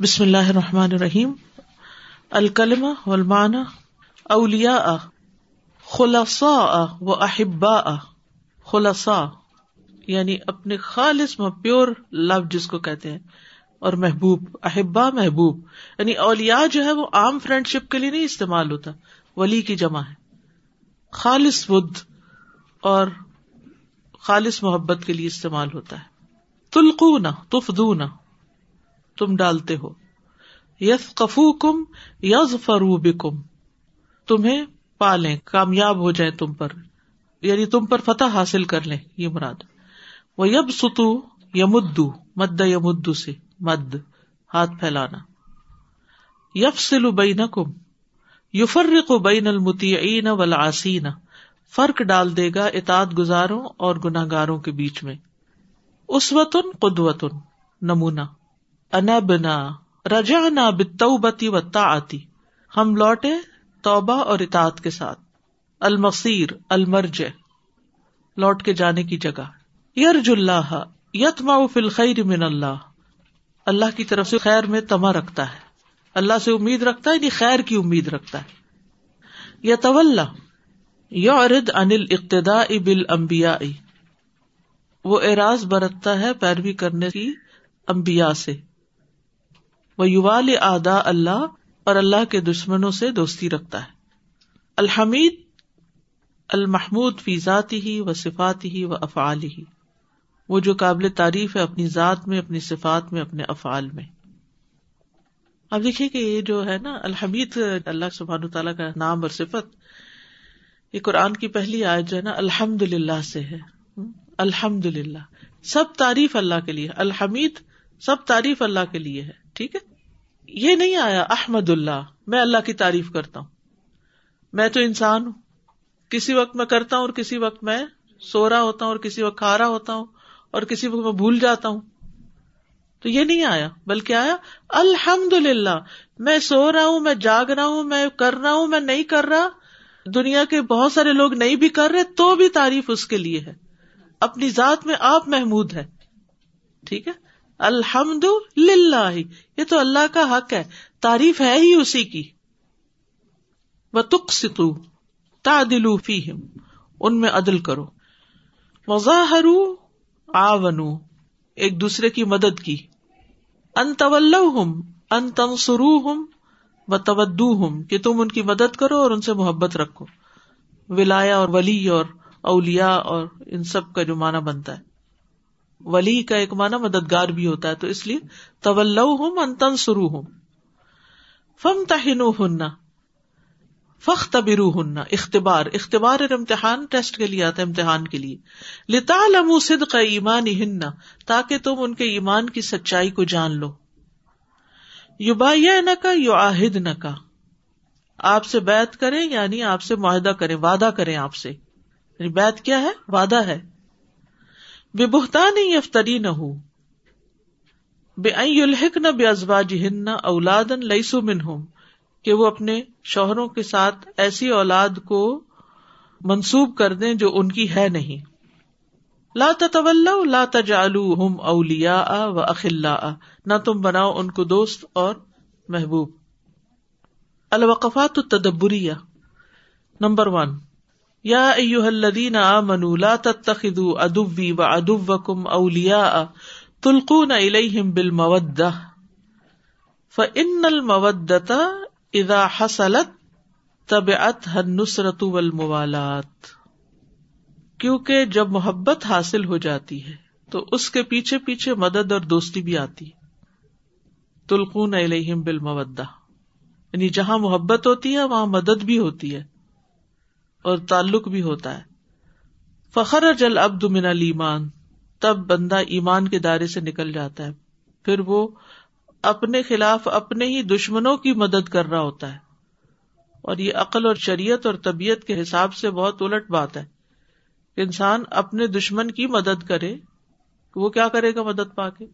بسم اللہ الرحمٰن الرحیم. الکلم والمعنی اولیا خلصا و احبا خلصا یعنی اپنے خالص پیور لو جس کو کہتے ہیں، اور محبوب احبا محبوب. یعنی اولیا جو ہے وہ عام فرینڈ شپ کے لیے نہیں استعمال ہوتا، ولی کی جمع ہے. خالص ود اور خالص محبت کے لیے استعمال ہوتا ہے. تلقونا، تفدونا. تم ڈالتے ہو۔ یس کفو کم یز فرو بکم۔ تمہیں پالیں، کامیاب ہو جائیں تم پر۔ یعنی تم پر فتح حاصل کر لیں، یہ مراد۔ وہ یب ستو یمدو، مد یمدو سے، مد، ہاتھ پھیلانا۔ یف سلو بین کم یفرق بین المتی ولاسین فرق ڈال دے گا اتاد گزاروں اور گناہ گاروں کے بیچ میں۔ اس وطن قدوتن، نمونہ۔ انبنا، رجعنا بالتوبة والطاعة. ہم لوٹے توبہ اور اطاعت کے ساتھ. المصیر المرج لوٹ کے جانے کی جگہ. یرج اللہ یتما فی الخیر من اللہ. اللہ کی طرف سے خیر میں تما رکھتا ہے. اللہ سے امید رکھتا ہے یعنی خیر کی امید رکھتا ہے. یا طول یورد انل اقتدا بال امبیا وہ اعراض برتتا ہے پیروی کرنے کی امبیا سے. وہ یوال آدا اللہ اور اللہ کے دشمنوں سے دوستی رکھتا ہے۔ الحمید المحمود فی ذاتی ہی و صفاتی ہی و افعال ہی وہ جو قابل تعریف ہے اپنی ذات میں، اپنی صفات میں، اپنے افعال میں۔ اب دیکھیے کہ یہ جو ہے نا، الحمید، اللہ سبحان تعالیٰ کا نام اور صفت، یہ قرآن کی پہلی آیت جو ہے نا الحمد للہ سے ہے۔ الحمد للہ سب تعریف اللہ کے لیے۔ الحمید سب تعریف اللہ کے لیے ہے۔ ٹھیک ہے؟ یہ نہیں آیا احمد اللہ میں اللہ کی تعریف کرتا ہوں۔ میں تو انسان ہوں۔ کسی وقت میں کرتا ہوں اور کسی وقت میں سو رہا ہوتا ہوں اور کسی وقت کھا رہا ہوتا ہوں اور کسی وقت میں بھول جاتا ہوں۔ تو یہ نہیں آیا، بلکہ آیا الحمد للہ میں سو رہا ہوں، میں جاگ رہا ہوں، میں کر رہا ہوں، میں نہیں کر رہا۔ دنیا کے بہت سارے لوگ نہیں بھی کر رہے، تو بھی تعریف اس کے لیے ہے۔ اپنی ذات میں آپ محمود ہے ٹھیک ہے؟ الحمد للہ یہ تو اللہ کا حق ہے۔ تعریف ہے ہی اسی کی۔ وہ تک ستو تا دلو ان میں عدل کرو۔ مظاہر آونو ایک دوسرے کی مدد کی۔ ان طول ان تنسرو ہم و تودو ہم کہ تم ان کی مدد کرو اور ان سے محبت رکھو۔ ولایا اور ولی اور اولیا اور ان سب کا جو معنی بنتا ہے۔ ولی کا ایک مانا مددگار بھی ہوتا ہے تو اس لیے طول ہوں انتن سرو ہوں فم تہن ہننا فخ تبرو ہننا اختبار اختبار امتحان ٹیسٹ کے لیے آتا ہے، امتحان کے لیے۔ لتا لمو سد کا ایمان ہننا تاکہ تم ان کے ایمان کی سچائی کو جان لو۔ یو با نہ کا یو آہد نہ کا آپ سے بیت کریں یعنی آپ سے معاہدہ کریں، وعدہ کریں آپ سے۔ یعنی بیت کیا ہے؟ وعدہ ہے۔ بے بہتان یفتری نہ ہو بے الحق نہ بے ازباج ہن اولادن لئیسو من ہوں کہ وہ اپنے شوہروں کے ساتھ ایسی اولاد کو منسوب کر دیں جو ان کی ہے نہیں۔ لا تول لا تجالو ہم اولیا و اخلا نہ تم بناؤ ان کو دوست اور محبوب۔ الوقفات التدبریہ، نمبر ون۔ یا ایوہ الذین آمنوا لا تتخذوا عدوی و عدوکم اولیاء تلقون الیہم بالمودہ فإن المودة اذا حصلت تبعتها النصرة والموالات کیونکہ جب محبت حاصل ہو جاتی ہے تو اس کے پیچھے پیچھے مدد اور دوستی بھی آتی تلقون الیہم بالمودہ یعنی جہاں محبت ہوتی ہے وہاں مدد بھی ہوتی ہے۔ اور تعلق بھی ہوتا ہے۔ فخر جل ابد من المان تب بندہ ایمان کے دائرے سے نکل جاتا ہے۔ پھر وہ اپنے خلاف اپنے ہی دشمنوں کی مدد کر رہا ہوتا ہے۔ اور یہ عقل اور شریعت اور طبیعت کے حساب سے بہت الٹ بات ہے۔ کہ انسان اپنے دشمن کی مدد کرے، وہ کیا کرے گا مدد پا کے؟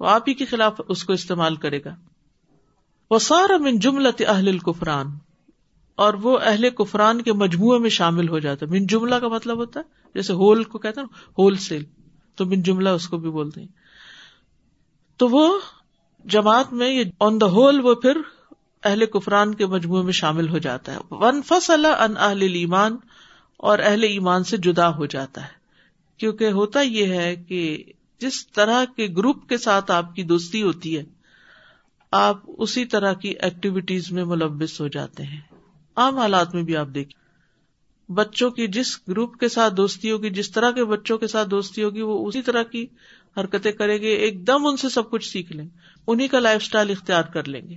وہ آپ ہی کے خلاف اس کو استعمال کرے گا۔ وہ سارا من جملت اہل القفران اور وہ اہل کفران کے مجموعے میں شامل ہو جاتا ہے۔ من جملہ کا مطلب ہوتا ہے، جیسے ہول کو کہتے ہیں ہول سیل، تو من جملہ اس کو بھی بولتے ہیں۔ تو وہ جماعت میں یہ آن دا ہول وہ پھر اہل کفران کے مجموعے میں شامل ہو جاتا ہے۔ ون فصل ان اہل ایمان، اور اہل ایمان سے جدا ہو جاتا ہے۔ کیونکہ ہوتا یہ ہے کہ جس طرح کے گروپ کے ساتھ آپ کی دوستی ہوتی ہے، آپ اسی طرح کی ایکٹیویٹیز میں ملوث ہو جاتے ہیں۔ عام حالات میں بھی آپ دیکھیں۔ بچوں کی جس گروپ کے ساتھ دوستی ہوگی، جس طرح کے بچوں کے ساتھ دوستی ہوگی، وہ اسی طرح کی حرکتیں کریں گے، ایک دم ان سے سب کچھ سیکھ لیں۔ انہیں کا لائف اسٹائل اختیار کر لیں گے۔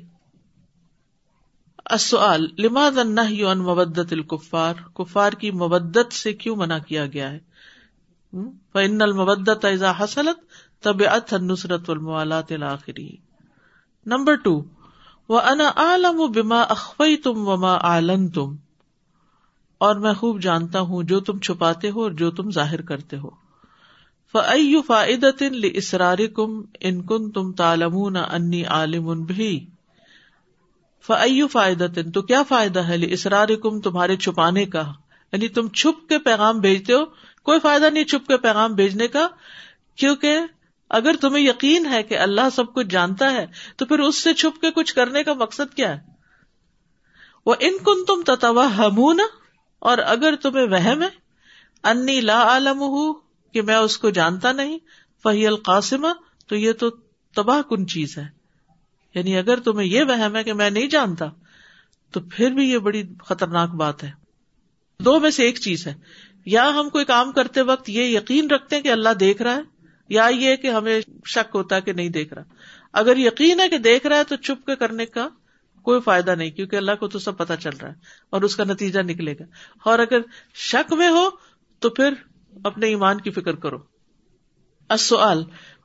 لماد عن مبدت الکفار؟ کفار کی مبدت سے کیوں منع کیا گیا ہے؟ فن المبدت حسلت طب نصرت الموالات الآخری نمبر ٹو وہ انا عالم بما اخوئی تم وما عالن تم اور میں خوب جانتا ہوں جو تم چھپاتے ہو اور جو تم ظاہر کرتے ہو۔ فعی فائدت اسرار کم ان کن تم تالم انی عالم بھی فعی فائدت تو کیا فائدہ ہے اسرار کم تمہارے چھپانے کا؟ یعنی تم چھپ کے پیغام بھیجتے ہو۔ کوئی فائدہ نہیں چھپ کے پیغام بھیجنے کا، کیونکہ اگر تمہیں یقین ہے کہ اللہ سب کچھ جانتا ہے، تو پھر اس سے چھپ کے کچھ کرنے کا مقصد کیا ہے؟ وہ ان کن تم تتوا ہمون اور اگر تمہیں وہم ہے، انی لا عالم ہوں کہ میں اس کو جانتا نہیں، فہی القاسمہ تو یہ تو تباہ کن چیز ہے۔ یعنی اگر تمہیں یہ وہم ہے کہ میں نہیں جانتا، تو پھر بھی یہ بڑی خطرناک بات ہے۔ دو میں سے ایک چیز ہے۔ یا ہم کوئی کام کرتے وقت یہ یقین رکھتے ہیں کہ اللہ دیکھ رہا ہے یا یہ کہ ہمیں شک ہوتا ہے کہ نہیں دیکھ رہا۔ اگر یقین ہے کہ دیکھ رہا ہے تو چپ کے کرنے کا کوئی فائدہ نہیں، کیونکہ اللہ کو تو سب پتا چل رہا ہے اور اس کا نتیجہ نکلے گا۔ اور اگر شک میں ہو تو پھر اپنے ایمان کی فکر کرو۔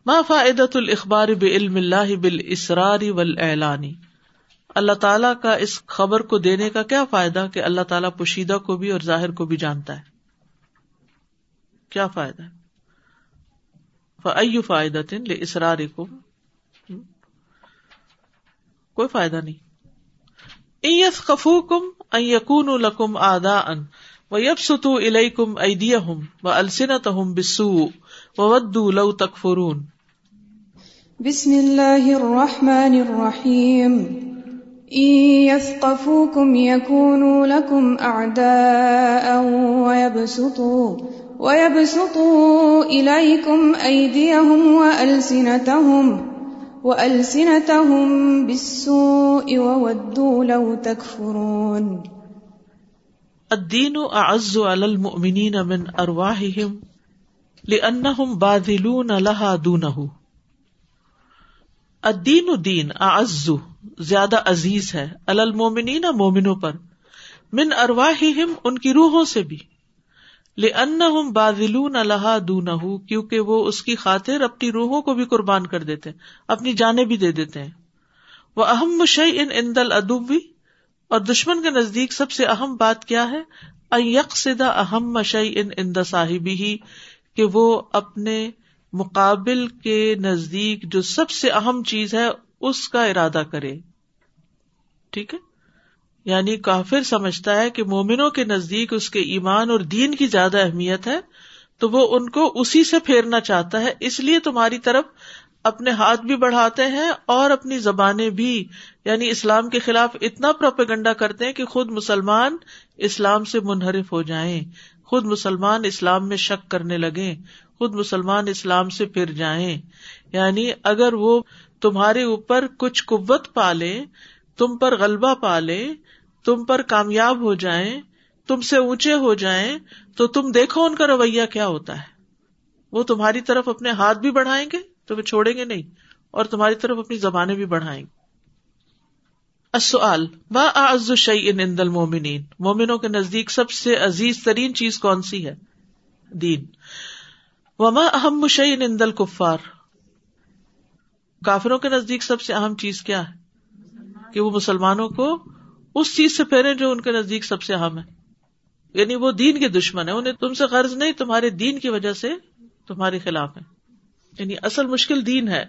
ما فائدت الخبار بعلم اللہ بال اسراری ول اعلانی اللہ تعالیٰ کا اس خبر کو دینے کا کیا فائدہ کہ اللہ تعالیٰ پوشیدہ کو بھی اور ظاہر کو بھی جانتا ہے؟ کیا فائدہ؟ فعی فائدہ اسرار کوئی فائدہ نہیں۔ ایس خفو کم یقون القم آدا ان و یب ستو الئی ایدیا ہوں و السنت بسو و ودو لو تک فرون بسم اللہ الرحمن الرحیم يثقفوكم يكونوا لكم أعداء ويبسطوا ويبسطوا إليكم أيديهم وألسنتهم وألسنتهم بالسوء وودوا لو تكفرون الدين أعز على المؤمنين من أرواحهم لأنهم باذلون لها دونه الدین دین اعز زیادہ عزیز ہے المومنین مومنوں پر، من ارواہم ان کی روحوں سے بھی۔ لأنهم باذلون لها دونه، کیونکہ وہ اس کی خاطر اپنی روحوں کو بھی قربان کر دیتے ہیں، اپنی جانیں بھی دے دیتے ہیں۔ وہ اہم شعی ان اندل ادوبی اور دشمن کے نزدیک سب سے اہم بات کیا ہے؟ یکسدہ اہم مشئی ان اند صاحبی ہی کہ وہ اپنے مقابل کے نزدیک جو سب سے اہم چیز ہے، اس کا ارادہ کرے۔ ٹھیک ہے؟ یعنی کافر سمجھتا ہے کہ مومنوں کے نزدیک اس کے ایمان اور دین کی زیادہ اہمیت ہے، تو وہ ان کو اسی سے پھیرنا چاہتا ہے۔ اس لیے تمہاری طرف اپنے ہاتھ بھی بڑھاتے ہیں اور اپنی زبانیں بھی۔ یعنی اسلام کے خلاف اتنا پروپیگنڈا کرتے ہیں کہ خود مسلمان اسلام سے منحرف ہو جائیں۔ خود مسلمان اسلام میں شک کرنے لگے خود مسلمان اسلام سے پھر جائیں۔ یعنی اگر وہ تمہارے اوپر کچھ قوت پالے تم پر غلبہ پالے، تم پر کامیاب ہو جائیں، تم سے اونچے ہو جائیں، تو تم دیکھو ان کا رویہ کیا ہوتا ہے۔ وہ تمہاری طرف اپنے ہاتھ بھی بڑھائیں گے تمہیں چھوڑیں گے نہیں، اور تمہاری طرف اپنی زبانیں بھی بڑھائیں گے۔ با اعز المومنین مومنوں کے نزدیک سب سے عزیز ترین چیز کون سی ہے؟ دین۔ وما اہم شعی ان الکفار؟ کافروں کے نزدیک سب سے اہم چیز کیا ہے؟ کہ وہ مسلمانوں کو اس چیز سے پھیرے جو ان کے نزدیک سب سے اہم ہے۔ یعنی وہ دین کے دشمن ہے انہیں تم سے قرض نہیں، تمہارے دین کی وجہ سے تمہارے خلاف ہے یعنی اصل مشکل دین ہے۔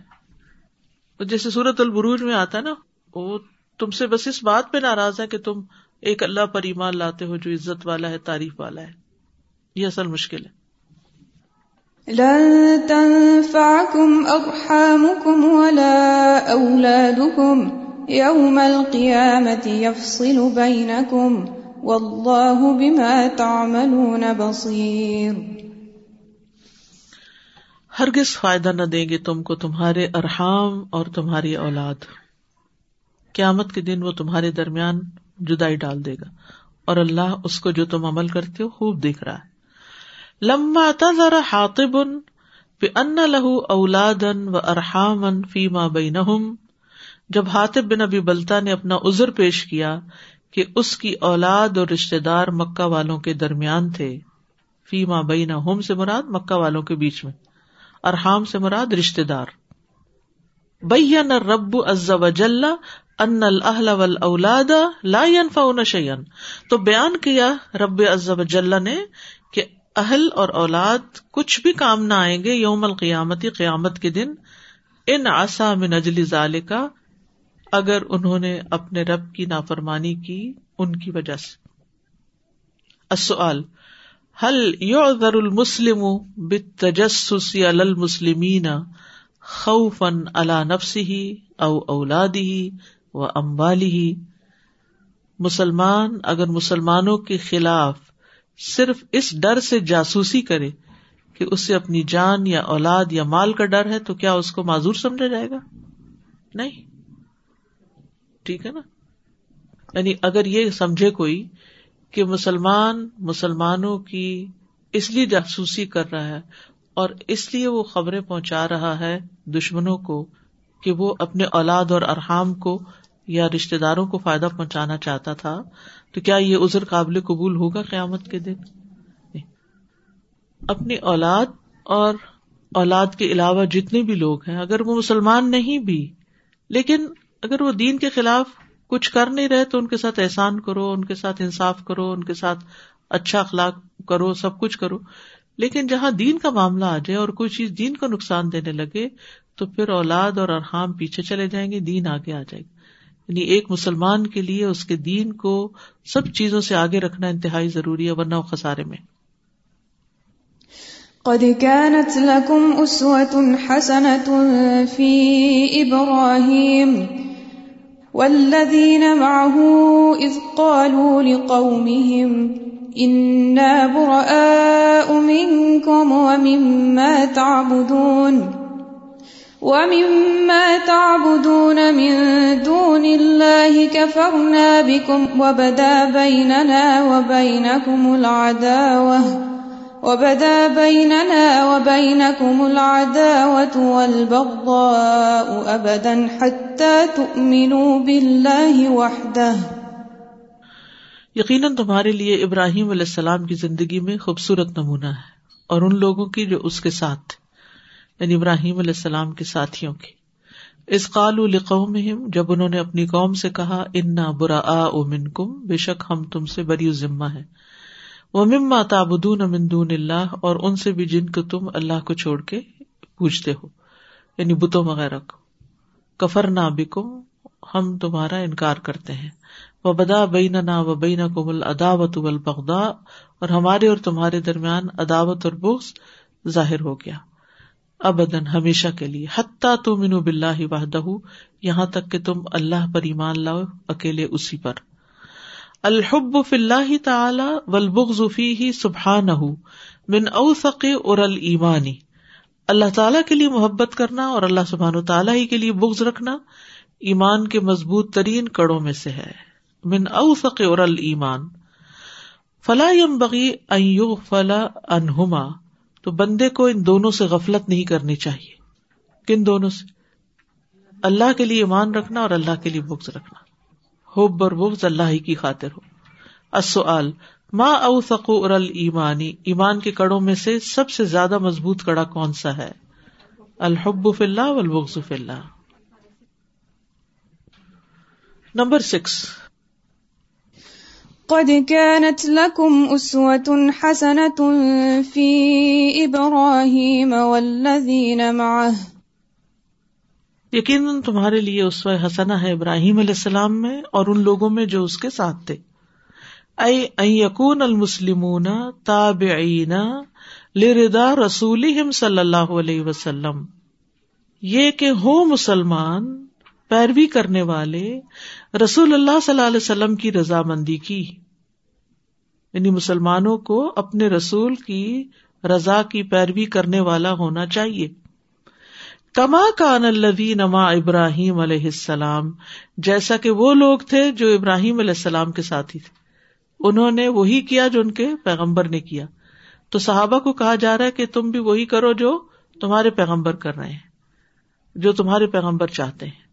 جیسے سورت البروج میں آتا ہے نا، وہ تم سے بس اس بات پہ ناراض ہے کہ تم ایک اللہ پر ایمان لاتے ہو جو عزت والا ہے، تعریف والا ہے۔ یہ اصل مشکل ہے۔ لن تنفعكم أرحامكم ولا أولادكم يوم القيامة يفصل بينكم والله بما تعملون بصير. ہرگز فائدہ نہ دیں گے تم کو تمہارے ارحام اور تمہاری اولاد. قیامت کے دن وہ تمہارے درمیان جدائی ڈال دے گا اور اللہ اس کو جو تم عمل کرتے ہو خوب دیکھ رہا ہے. لما تذر حاطب ان لہو اولادن و ارحام فی ماں بینہم جب حاطب بن ابی بلتا نے اپنا عذر پیش کیا کہ اس کی اولاد اور رشتے دار مکہ والوں کے درمیان تھے۔ فی ماں بین ہوم سے مراد مکہ والوں کے بیچ میں، ارحام سے مراد رشتے دار۔ بین رب از وجل ان الاہل والاولاد لا ينفعون شيئا تو بیان کیا رب عز وجل نے کہ اہل اور اولاد کچھ بھی کام نہ آئیں گے یوم القیامتی، قیامت کے دن۔ ان آسا من اجلی ذالکا اگر انہوں نے اپنے رب کی نافرمانی کی ان کی وجہ سے۔ السؤال، هل يعذر المسلم بالتجسس على المسلمين خوفا على نفسه او اولاده و امواله مسلمان، اگر مسلمانوں کے خلاف صرف اس ڈر سے جاسوسی کرے کہ اس سے اپنی جان یا اولاد یا مال کا ڈر ہے تو کیا اس کو معذور سمجھا جائے گا؟ نہیں۔ ٹھیک ہے نا؟ یعنی اگر یہ سمجھے کوئی کہ مسلمان مسلمانوں کی اس لیے جاسوسی کر رہا ہے اور اس لیے وہ خبریں پہنچا رہا ہے دشمنوں کو کہ وہ اپنے اولاد اور ارحام کو یا رشتے داروں کو فائدہ پہنچانا چاہتا تھا، تو کیا یہ ازر قابل قبول ہوگا قیامت کے دن؟ اپنی اولاد اور اولاد کے علاوہ جتنے بھی لوگ ہیں، اگر وہ مسلمان نہیں بھی، لیکن اگر وہ دین کے خلاف کچھ کر نہیں رہے تو ان کے ساتھ احسان کرو، ان کے ساتھ انصاف کرو، ان کے ساتھ اچھا اخلاق کرو، سب کچھ کرو۔ لیکن جہاں دین کا معاملہ آ جائے اور کوئی چیز دین کو نقصان دینے لگے، تو پھر اولاد اور ارحام پیچھے چلے جائیں گے، دین آگے آ جائے گا۔ یعنی ایک مسلمان کے لیے اس کے دین کو سب چیزوں سے آگے رکھنا انتہائی ضروری ہے، ورنہ خسارے میں۔ قد كانت لكم أسوة حسنة في إبراهيم والذين معه إذ قالوا لقومهم إنا براء منكم ومما تعبدون ومما تعبدون من دون الله كفرنا بكم وبدا بيننا وبينكم العداوة وبدا بيننا وبينكم العداوة والبغضاء أبدا حتى تؤمنوا بالله وحده. یقیناً تمہارے لیے ابراہیم علیہ السلام کی زندگی میں خوبصورت نمونہ ہے اور ان لوگوں کی جو اس کے ساتھ یعنی ابراہیم علیہ السلام کے ساتھیوں کی۔ اس قال القوم جب انہوں نے اپنی قوم سے کہا، انا برا من کم بے شک ہم تم سے بری ذمہ ہے وہ مما تابدون مندون اللہ اور ان سے بھی جن کو تم اللہ کو چھوڑ کے پوچھتے ہو یعنی بتوں وغیرہ کو۔ کفر نہ بکم، ہم تمہارا انکار کرتے ہیں۔ وہ بدا بین نا و بین کو مل اداوت البغدا اور ہمارے اور تمہارے درمیان اداوت اور بغض ظاہر ہو گیا۔ ابدن ہمیشہ کے لیے۔ حتیٰ تو منو بلّہ وحدہ، یہاں تک کہ تم اللہ پر ایمان لاؤ، اکیلے اسی پر۔ الحب فی اللہ تعالی ولبغ فی سبحان من اوثق اور المانی اللہ تعالیٰ کے لیے محبت کرنا اور اللہ سبحان و تعالیٰ ہی کے لیے بغض رکھنا ایمان کے مضبوط ترین کڑوں میں سے ہے. من اوثق اور المان فلاح بغی فلا انہما تو بندے کو ان دونوں سے غفلت نہیں کرنی چاہیے. کن دونوں سے؟ اللہ کے لیے ایمان رکھنا اور اللہ کے لیے بغض رکھنا. ہوب اور بغض اللہ ہی کی خاطر ہو۔ ماں او سکو اور المانی ایمان کے کڑوں میں سے سب سے زیادہ مضبوط کڑا کون سا ہے؟ الحب فی اللہ البغض فی اللہ۔ Number six. قد كانت لكم أسوة حسنة في إبراهيم والذين معه۔ یقیناً تمہارے لیے اس حسنا ہے ابراہیم علیہ السلام میں اور ان لوگوں میں جو اس کے ساتھ تھے۔ اے یقون المسلمون تابعین لردا رسول صلی اللہ علیہ وسلم۔ یہ کہ ہو مسلمان، پیروی کرنے والے، رسول اللہ صلی اللہ علیہ وسلم کی رضامندی کی۔ یعنی مسلمانوں کو اپنے رسول کی رضا کی پیروی کرنے والا ہونا چاہیے۔ کما کان الدی نما ابراہیم علیہ السلام، جیسا کہ وہ لوگ تھے جو ابراہیم علیہ السلام کے ساتھی تھے۔ انہوں نے وہی کیا جو ان کے پیغمبر نے کیا۔ تو صحابہ کو کہا جا رہا ہے کہ تم بھی وہی کرو جو تمہارے پیغمبر کر رہے ہیں، جو تمہارے پیغمبر چاہتے ہیں۔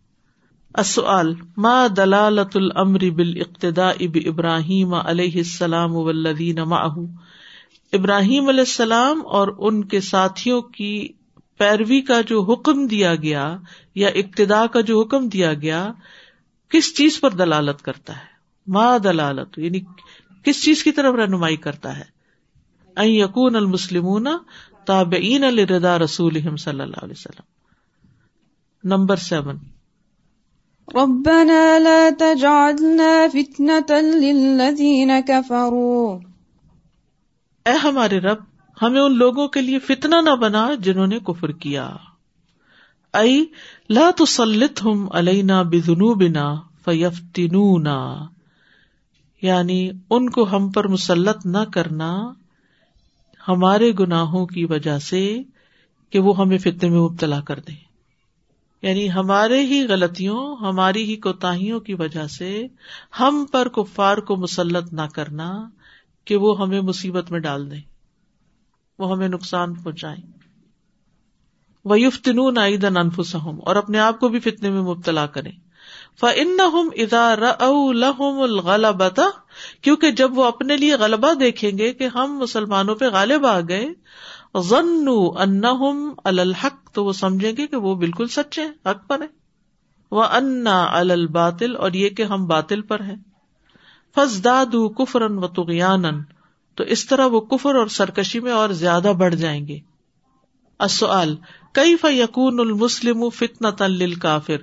ما دلالت العمر بال اقتدا اب ابراہیم علیہ السلام ولدین ابراہیم علیہ السلام اور ان کے ساتھیوں کی پیروی کا جو حکم دیا گیا یا ابتدا کا جو حکم دیا گیا کس چیز پر دلالت کرتا ہے؟ ما دلالت یعنی کس چیز کی طرف رہنمائی کرتا ہے؟ یقون المسلم تابعین الردا رسول صلی اللہ علیہ وسلم۔ Number seven. ربنا لا تجعلنا فتنة كفروا اے ہمارے رب ہمیں ان لوگوں کے لیے فتنا نہ بنا جنہوں نے کفر کیا۔ ائی، لا تسلطهم علینا بذنوبنا فیفتنونا۔ یعنی ان کو ہم پر مسلط نہ کرنا ہمارے گناہوں کی وجہ سے کہ وہ ہمیں فتنے میں مبتلا کر دیں۔ یعنی ہمارے ہی غلطیوں، ہماری ہی کوتاہیوں کی وجہ سے ہم پر کفار کو مسلط نہ کرنا کہ وہ ہمیں مصیبت میں ڈال دیں۔ وہ ہمیں نقصان پہنچائیں۔ وہ یفتن عیدن انفسم اور اپنے آپ کو بھی فتنے میں مبتلا کریں۔ فن ادا رحم الغلبتا کیونکہ جب وہ اپنے لیے غلبہ دیکھیں گے کہ ہم مسلمانوں پہ غالب آ گئے ضن ان الحق، تو وہ سمجھیں گے کہ وہ بالکل سچے حق پر ہے وہ انا الباطل، اور یہ کہ ہم باطل پر ہیں۔ فزداد کفرن و تغیان تو اس طرح وہ کفر اور سرکشی میں اور زیادہ بڑھ جائیں گے۔ اصل کئی فیقون المسلم فتن تل کافر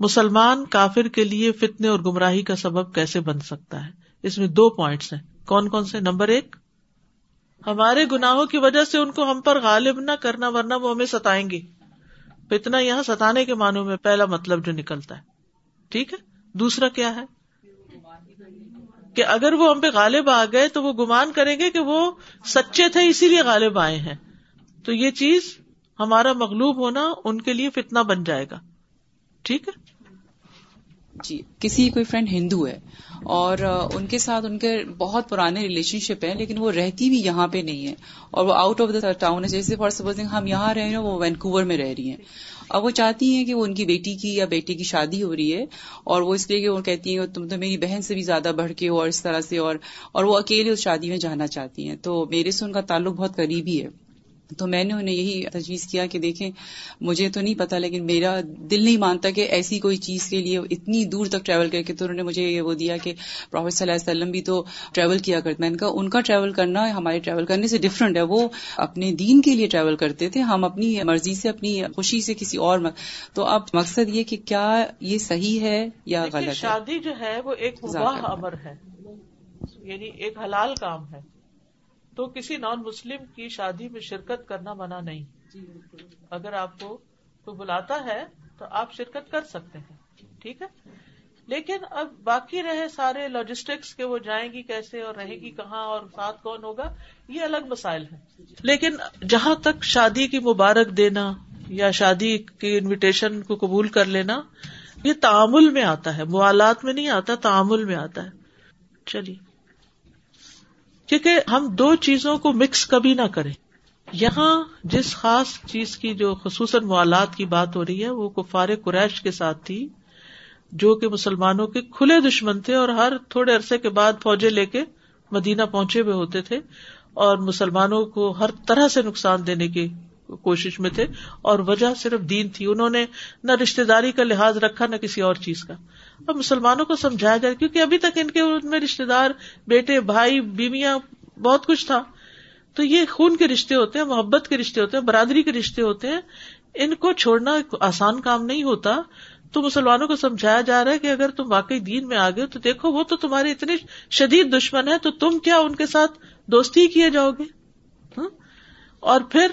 مسلمان کافر کے لیے فتنے اور گمراہی کا سبب کیسے بن سکتا ہے؟ اس میں دو پوائنٹس ہیں۔ کون کون سے؟ نمبر ایک، ہمارے گناہوں کی وجہ سے ان کو ہم پر غالب نہ کرنا ورنہ وہ ہمیں ستائیں گے۔ فتنا یہاں ستانے کے معنوں میں پہلا مطلب جو نکلتا ہے۔ ٹھیک ہے؟ دوسرا کیا ہے؟ کہ اگر وہ ہم پہ غالب آ گئے تو وہ گمان کریں گے کہ وہ سچے تھے اسی لیے غالب آئے ہیں۔ تو یہ چیز ہمارا مغلوب ہونا ان کے لیے فتنا بن جائے گا۔ ٹھیک ہے؟ جی کسی کوئی فرینڈ ہندو ہے اور ان کے ساتھ ان کے بہت پرانے ریلیشن شپ ہے لیکن وہ رہتی بھی یہاں پہ نہیں ہے اور وہ آؤٹ آف دا ٹاؤن ہے۔ جیسے فار سپوزنگ ہم یہاں رہ رہے ہیں، وہ وینکوور میں رہ رہی ہیں۔ اب وہ چاہتی ہیں کہ وہ ان کی بیٹی کی یا بیٹے کی شادی ہو رہی ہے اور وہ اس لیے کہ وہ کہتی ہیں تم تو میری بہن سے بھی زیادہ بڑھ کے ہو اور اس طرح سے اور اور وہ اکیلے اس شادی میں جانا چاہتی ہیں۔ تو میرے سے ان کا تعلق بہت قریبی ہے۔ تو میں نے انہیں یہی تجویز کیا کہ دیکھیں مجھے تو نہیں پتا لیکن میرا دل نہیں مانتا کہ ایسی کوئی چیز کے لیے اتنی دور تک ٹریول کر کے تو انہوں نے مجھے یہ وہ دیا کہ پروفیٹ صلی اللہ علیہ وسلم بھی تو ٹریول کیا کرتے۔ میں نے کہا ان کا ٹریول کرنا ہمارے ٹریول کرنے سے ڈفرنٹ ہے۔ وہ اپنے دین کے لیے ٹریول کرتے تھے۔ ہم اپنی مرضی سے اپنی خوشی سے کسی اور تو اب مقصد یہ کہ کیا یہ صحیح ہے یا غلط شادی جو ہے وہ ایک امر ہے۔ یعنی ایک حلال کام ہے۔ تو کسی نان مسلم کی شادی میں شرکت کرنا منع نہیں۔ جی، اگر آپ کو کوئی بلاتا ہے تو آپ شرکت کر سکتے ہیں ٹھیک ہے؟ لیکن اب باقی رہے سارے لاجسٹکس کے وہ جائیں گی کیسے اور رہے گی کہاں اور ساتھ کون ہوگا یہ الگ مسائل ہے لیکن جہاں تک شادی کی مبارک دینا یا شادی کی انویٹیشن کو قبول کر لینا یہ تعامل میں آتا ہے۔ موالات میں نہیں آتا تعامل میں آتا ہے۔ چلیے۔ کیونکہ ہم دو چیزوں کو مکس کبھی نہ کریں۔ یہاں جس خاص چیز کی جو خصوصاً موالات کی بات ہو رہی ہے، وہ کفار قریش کے ساتھ تھی، جو کہ مسلمانوں کے کھلے دشمن تھے اور ہر تھوڑے عرصے کے بعد فوجیں لے کے مدینہ پہنچے ہوئے ہوتے تھے اور مسلمانوں کو ہر طرح سے نقصان دینے کی کوشش میں تھے اور وجہ صرف دین تھی۔ انہوں نے نہ رشتے داری کا لحاظ رکھا، نہ کسی اور چیز کا۔ اب مسلمانوں کو سمجھایا جائے، کیونکہ ابھی تک ان کے ان میں رشتے دار، بیٹے، بھائی، بیویاں بہت کچھ تھا۔ تو یہ خون کے رشتے ہوتے ہیں، محبت کے رشتے ہوتے ہیں، برادری کے رشتے ہوتے ہیں۔ ان کو چھوڑنا آسان کام نہیں ہوتا۔ تو مسلمانوں کو سمجھایا جا رہا ہے کہ اگر تم واقعی دین میں آگے تو دیکھو، وہ تو تمہارے اتنے شدید دشمن ہے تو تم کیا ان کے ساتھ دوستی کیے جاؤ گے؟ ہاں؟ اور پھر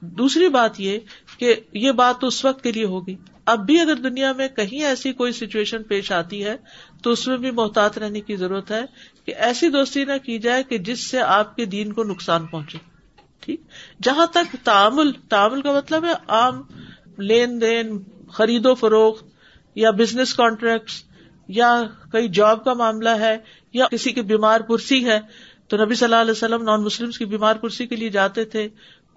دوسری بات یہ کہ یہ بات تو اس وقت کے لیے ہوگی۔ اب بھی اگر دنیا میں کہیں ایسی کوئی سچویشن پیش آتی ہے، تو اس میں بھی محتاط رہنے کی ضرورت ہے کہ ایسی دوستی نہ کی جائے کہ جس سے آپ کے دین کو نقصان پہنچے۔ ٹھیک؟ جہاں تک تعامل تعامل کا مطلب ہے عام لین دین، خرید و فروخت یا بزنس کانٹریکٹس یا کئی جاب کا معاملہ ہے یا کسی کی بیمار پرسی ہے، تو نبی صلی اللہ علیہ وسلم نان مسلم کی بیمار پرسی کے لیے جاتے تھے۔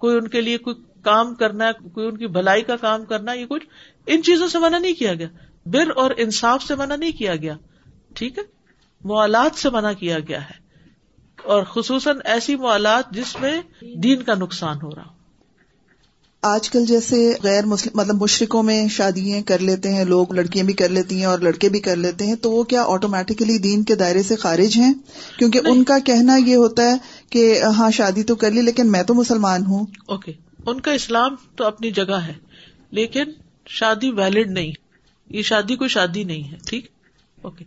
کوئی ان کے لیے کوئی کام کرنا ہے، کوئی ان کی بھلائی کا کام کرنا یہ کچھ ان چیزوں سے منع نہیں کیا گیا۔ بر اور انصاف سے منع نہیں کیا گیا۔ ٹھیک ہے؟ موالات سے منع کیا گیا ہے۔ اور خصوصاً ایسی موالات جس میں دین کا نقصان ہو رہا ہو۔ آج کل جیسے غیر مسلم مطلب مشرقوں میں شادیاں کر لیتے ہیں لوگ لڑکیاں بھی کر لیتی ہیں اور لڑکے بھی کر لیتے ہیں تو وہ کیا آٹومیٹکلی دین کے دائرے سے خارج ہیں؟ کیونکہ ان کا کہنا یہ ہوتا ہے کہ ہاں شادی تو کر لی لیکن میں تو مسلمان ہوں۔ اوکے. ان کا اسلام تو اپنی جگہ ہے لیکن شادی ویلڈ نہیں. یہ شادی کوئی شادی نہیں ہے ٹھیک؟ اوکے.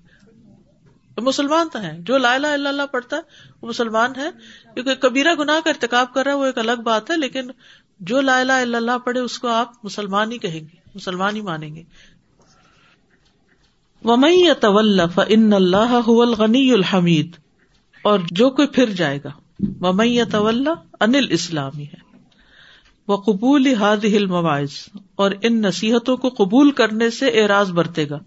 مسلمان تو ہے جو لا الہ الا اللہ پڑھتا ہے وہ مسلمان ہے کیونکہ کبیرہ گناہ کا ارتکاب کر رہا ہے وہ ایک الگ بات ہے لیکن جو لا الہ الا اللہ پڑھے اس کو آپ مسلمان ہی کہیں گے، مسلمان ہی مانیں گے۔ ومئی طول ان اللہ الغنی الحمید اور جو کوئی پھر جائے گا۔ ومئی طول انل اسلامی ہے۔ وہ قبول ہاد ہل مواعظ اور ان نصیحتوں کو قبول کرنے سے اعراض برتے گا۔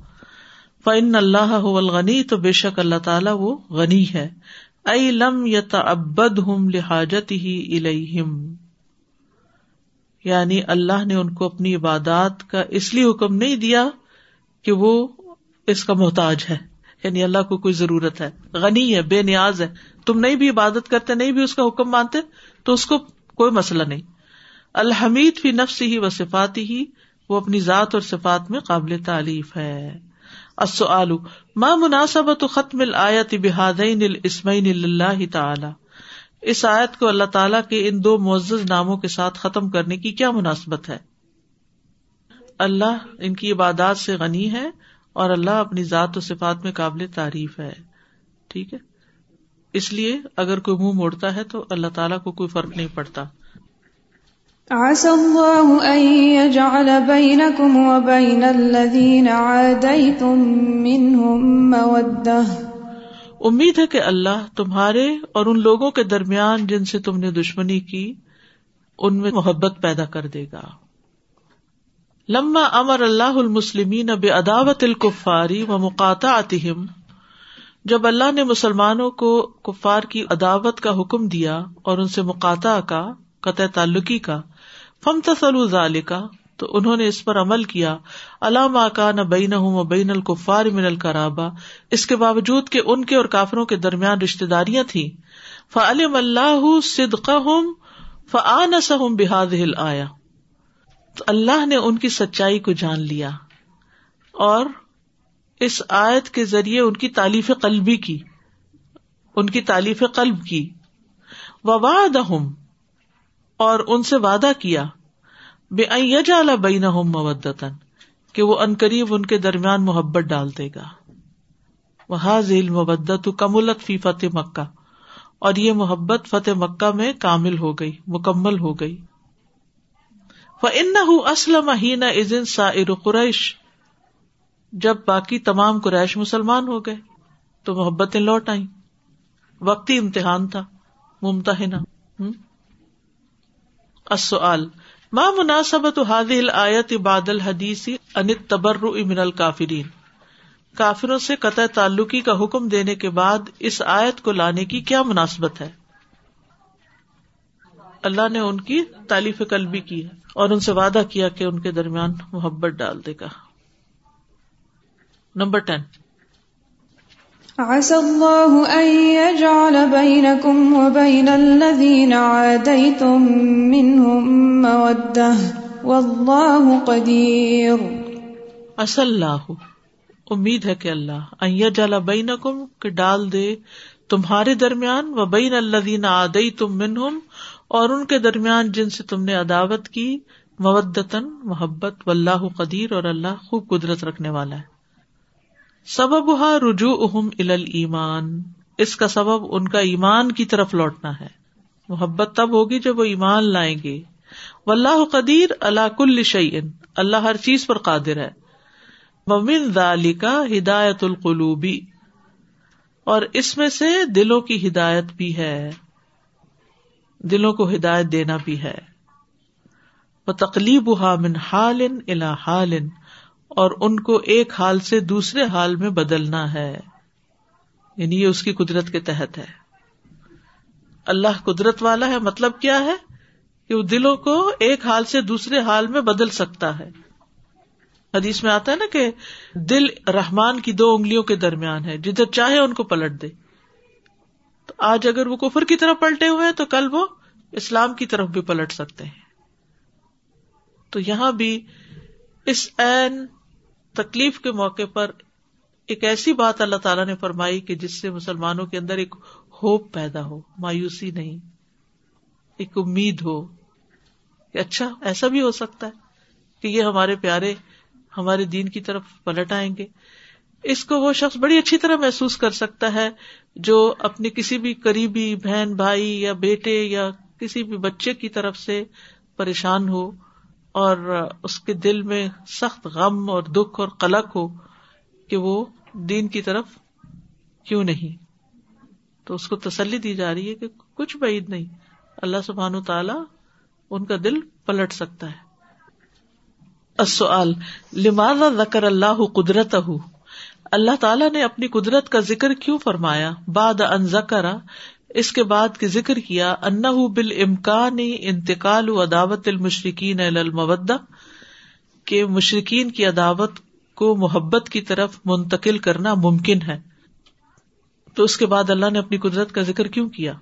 فن اللہ الغنی تو بے شک اللہ تعالیٰ وہ غنی ہے۔ ائی لم یت ابد ہم لہاجت ہی الہم یعنی اللہ نے ان کو اپنی عبادات کا اس لیے حکم نہیں دیا کہ وہ اس کا محتاج ہے یعنی اللہ کو کوئی ضرورت ہے۔ غنی ہے، بے نیاز ہے۔ تم نہیں بھی عبادت کرتے، نہیں بھی اس کا حکم مانتے، تو اس کو کوئی مسئلہ نہیں۔ الحمید فی نفس ہی و صفاتی ہی وہ اپنی ذات اور صفات میں قابل تعریف ہے۔ ماں مناسب ختم الآیت بحادین الاسمین اللہ تعالی؟ اس آیت کو اللہ تعالیٰ کے ان دو معزز ناموں کے ساتھ ختم کرنے کی کیا مناسبت ہے؟ اللہ ان کی عبادات سے غنی ہے اور اللہ اپنی ذات و صفات میں قابل تعریف ہے، ٹھیک ہے؟ اس لیے اگر کوئی منہ موڑتا ہے تو اللہ تعالیٰ کو کوئی فرق نہیں پڑتا۔ امید ہے کہ اللہ تمہارے اور ان لوگوں کے درمیان جن سے تم نے دشمنی کی، ان میں محبت پیدا کر دے گا۔ لما امر اللہ المسلمین بے عداوت الکفاری و مقاطع اتہم جب اللہ نے مسلمانوں کو کفار کی عداوت کا حکم دیا اور ان سے مقاطع کا، قطع تعلقی کا فم تصل کا تو انہوں نے اس پر عمل کیا. علام کا نہ بین ہوں بین القفار من القرابا اس کے باوجود کہ ان کے اور کافروں کے درمیان رشتے داریاں تھیں. فعلم اللہ صدق ہوں فعن سہم بحاد ہل آیا تو اللہ نے ان کی سچائی کو جان لیا اور اس آیت کے ذریعے ان کی تعلیف قلبی کی، ان کی تعلیف قلب کی. وباد اور ان سے وعدہ کیا. بے جالا بین مودتن کہ وہ ان قریب ان کے درمیان محبت ڈال دے گا۔ وہ ذیل مبدت کملت فی فتح مکہ، اور یہ محبت فتح مکہ میں کامل ہو گئی، مکمل ہو گئی۔ ان اسلم ہی ازن سا قریش جب باقی تمام قریش مسلمان ہو گئے، تو محبتیں لوٹ آئی وقتی امتحان تھا ممتحنا السؤال۔ ماں مناسبت حادل آیت عباد الحدیثی انت تبر من الکافرین کافروں سے قطع تعلقی کا حکم دینے کے بعد اس آیت کو لانے کی کیا مناسبت ہے؟ اللہ نے ان کی تعلیف قلبی کی اور ان سے وعدہ کیا کہ ان کے درمیان محبت ڈال دے گا۔ نمبر ٹین عسى الله أن يجعل بينكم وبين الذين عاديتم منهم مودة. والله قدير. عسى الله. امید ہے کہ اللہ ان جالا بین کم کہ ڈال دے تمہارے درمیان و بین الذین عادی تم اور ان کے درمیان جن سے تم نے عداوت کی مودتن محبت، واللہ قدیر اور اللہ خوب قدرت رکھنے والا ہے۔ سبب ہا رجوع اہم ال ایمان۔ اس کا سبب ان کا ایمان کی طرف لوٹنا ہے۔ محبت تب ہوگی جب وہ ایمان لائیں گے۔ و اللہ قدیر اللہ کل شعین اللہ ہر چیز پر قادر ہے۔ ممن دالی کا ہدایت القلوبی اور اس میں سے دلوں کی ہدایت بھی ہے۔ دلوں کو ہدایت دینا بھی ہے۔ وہ تکلیب من حال الا حال۔ اور ان کو ایک حال سے دوسرے حال میں بدلنا ہے۔ یعنی یہ اس کی قدرت کے تحت ہے۔ اللہ قدرت والا ہے مطلب کیا ہے؟ کہ وہ دلوں کو ایک حال سے دوسرے حال میں بدل سکتا ہے۔ حدیث میں آتا ہے نا کہ دل رحمان کی دو انگلیوں کے درمیان ہے، جدھر چاہے ان کو پلٹ دے۔ تو آج اگر وہ کفر کی طرف پلٹے ہوئے ہیں، تو کل وہ اسلام کی طرف بھی پلٹ سکتے ہیں۔ تو یہاں بھی اس این تکلیف کے موقع پر ایک ایسی بات اللہ تعالیٰ نے فرمائی کہ جس سے مسلمانوں کے اندر ایک ہوپ پیدا ہو، مایوسی نہیں، ایک امید ہو کہ اچھا ایسا بھی ہو سکتا ہے کہ یہ ہمارے پیارے، ہمارے دین کی طرف پلٹ آئیں گے۔ اس کو وہ شخص بڑی اچھی طرح محسوس کر سکتا ہے جو اپنی کسی بھی قریبی بہن، بھائی یا بیٹے یا کسی بھی بچے کی طرف سے پریشان ہو۔ اور اس کے دل میں سخت غم اور دکھ اور قلق ہو کہ وہ دین کی طرف کیوں نہیں؟ تو اس کو تسلی دی جا رہی ہے کہ کچھ بعید نہیں، اللہ سبحان تعالی ان کا دل پلٹ سکتا ہے۔ لماذا ذکر اللہ قدرت اللہ تعالیٰ نے اپنی قدرت کا ذکر کیوں فرمایا؟ بعد ان ذکر اس کے بعد کے ذکر کیا ان بال امکان انتقال و عداوت المشرقین المبدا مشرقین کی عداوت کو محبت کی طرف منتقل کرنا ممکن ہے۔ تو اس کے بعد اللہ نے اپنی قدرت کا ذکر کیوں کیا؟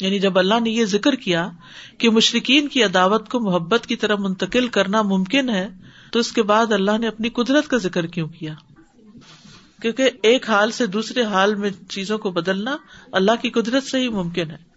یعنی جب اللہ نے یہ ذکر کیا کہ مشرقین کی عداوت کو محبت کی طرف منتقل کرنا ممکن ہے، تو اس کے بعد اللہ نے اپنی قدرت کا ذکر کیوں کیا؟ کیونکہ ایک حال سے دوسرے حال میں چیزوں کو بدلنا اللہ کی قدرت سے ہی ممکن ہے۔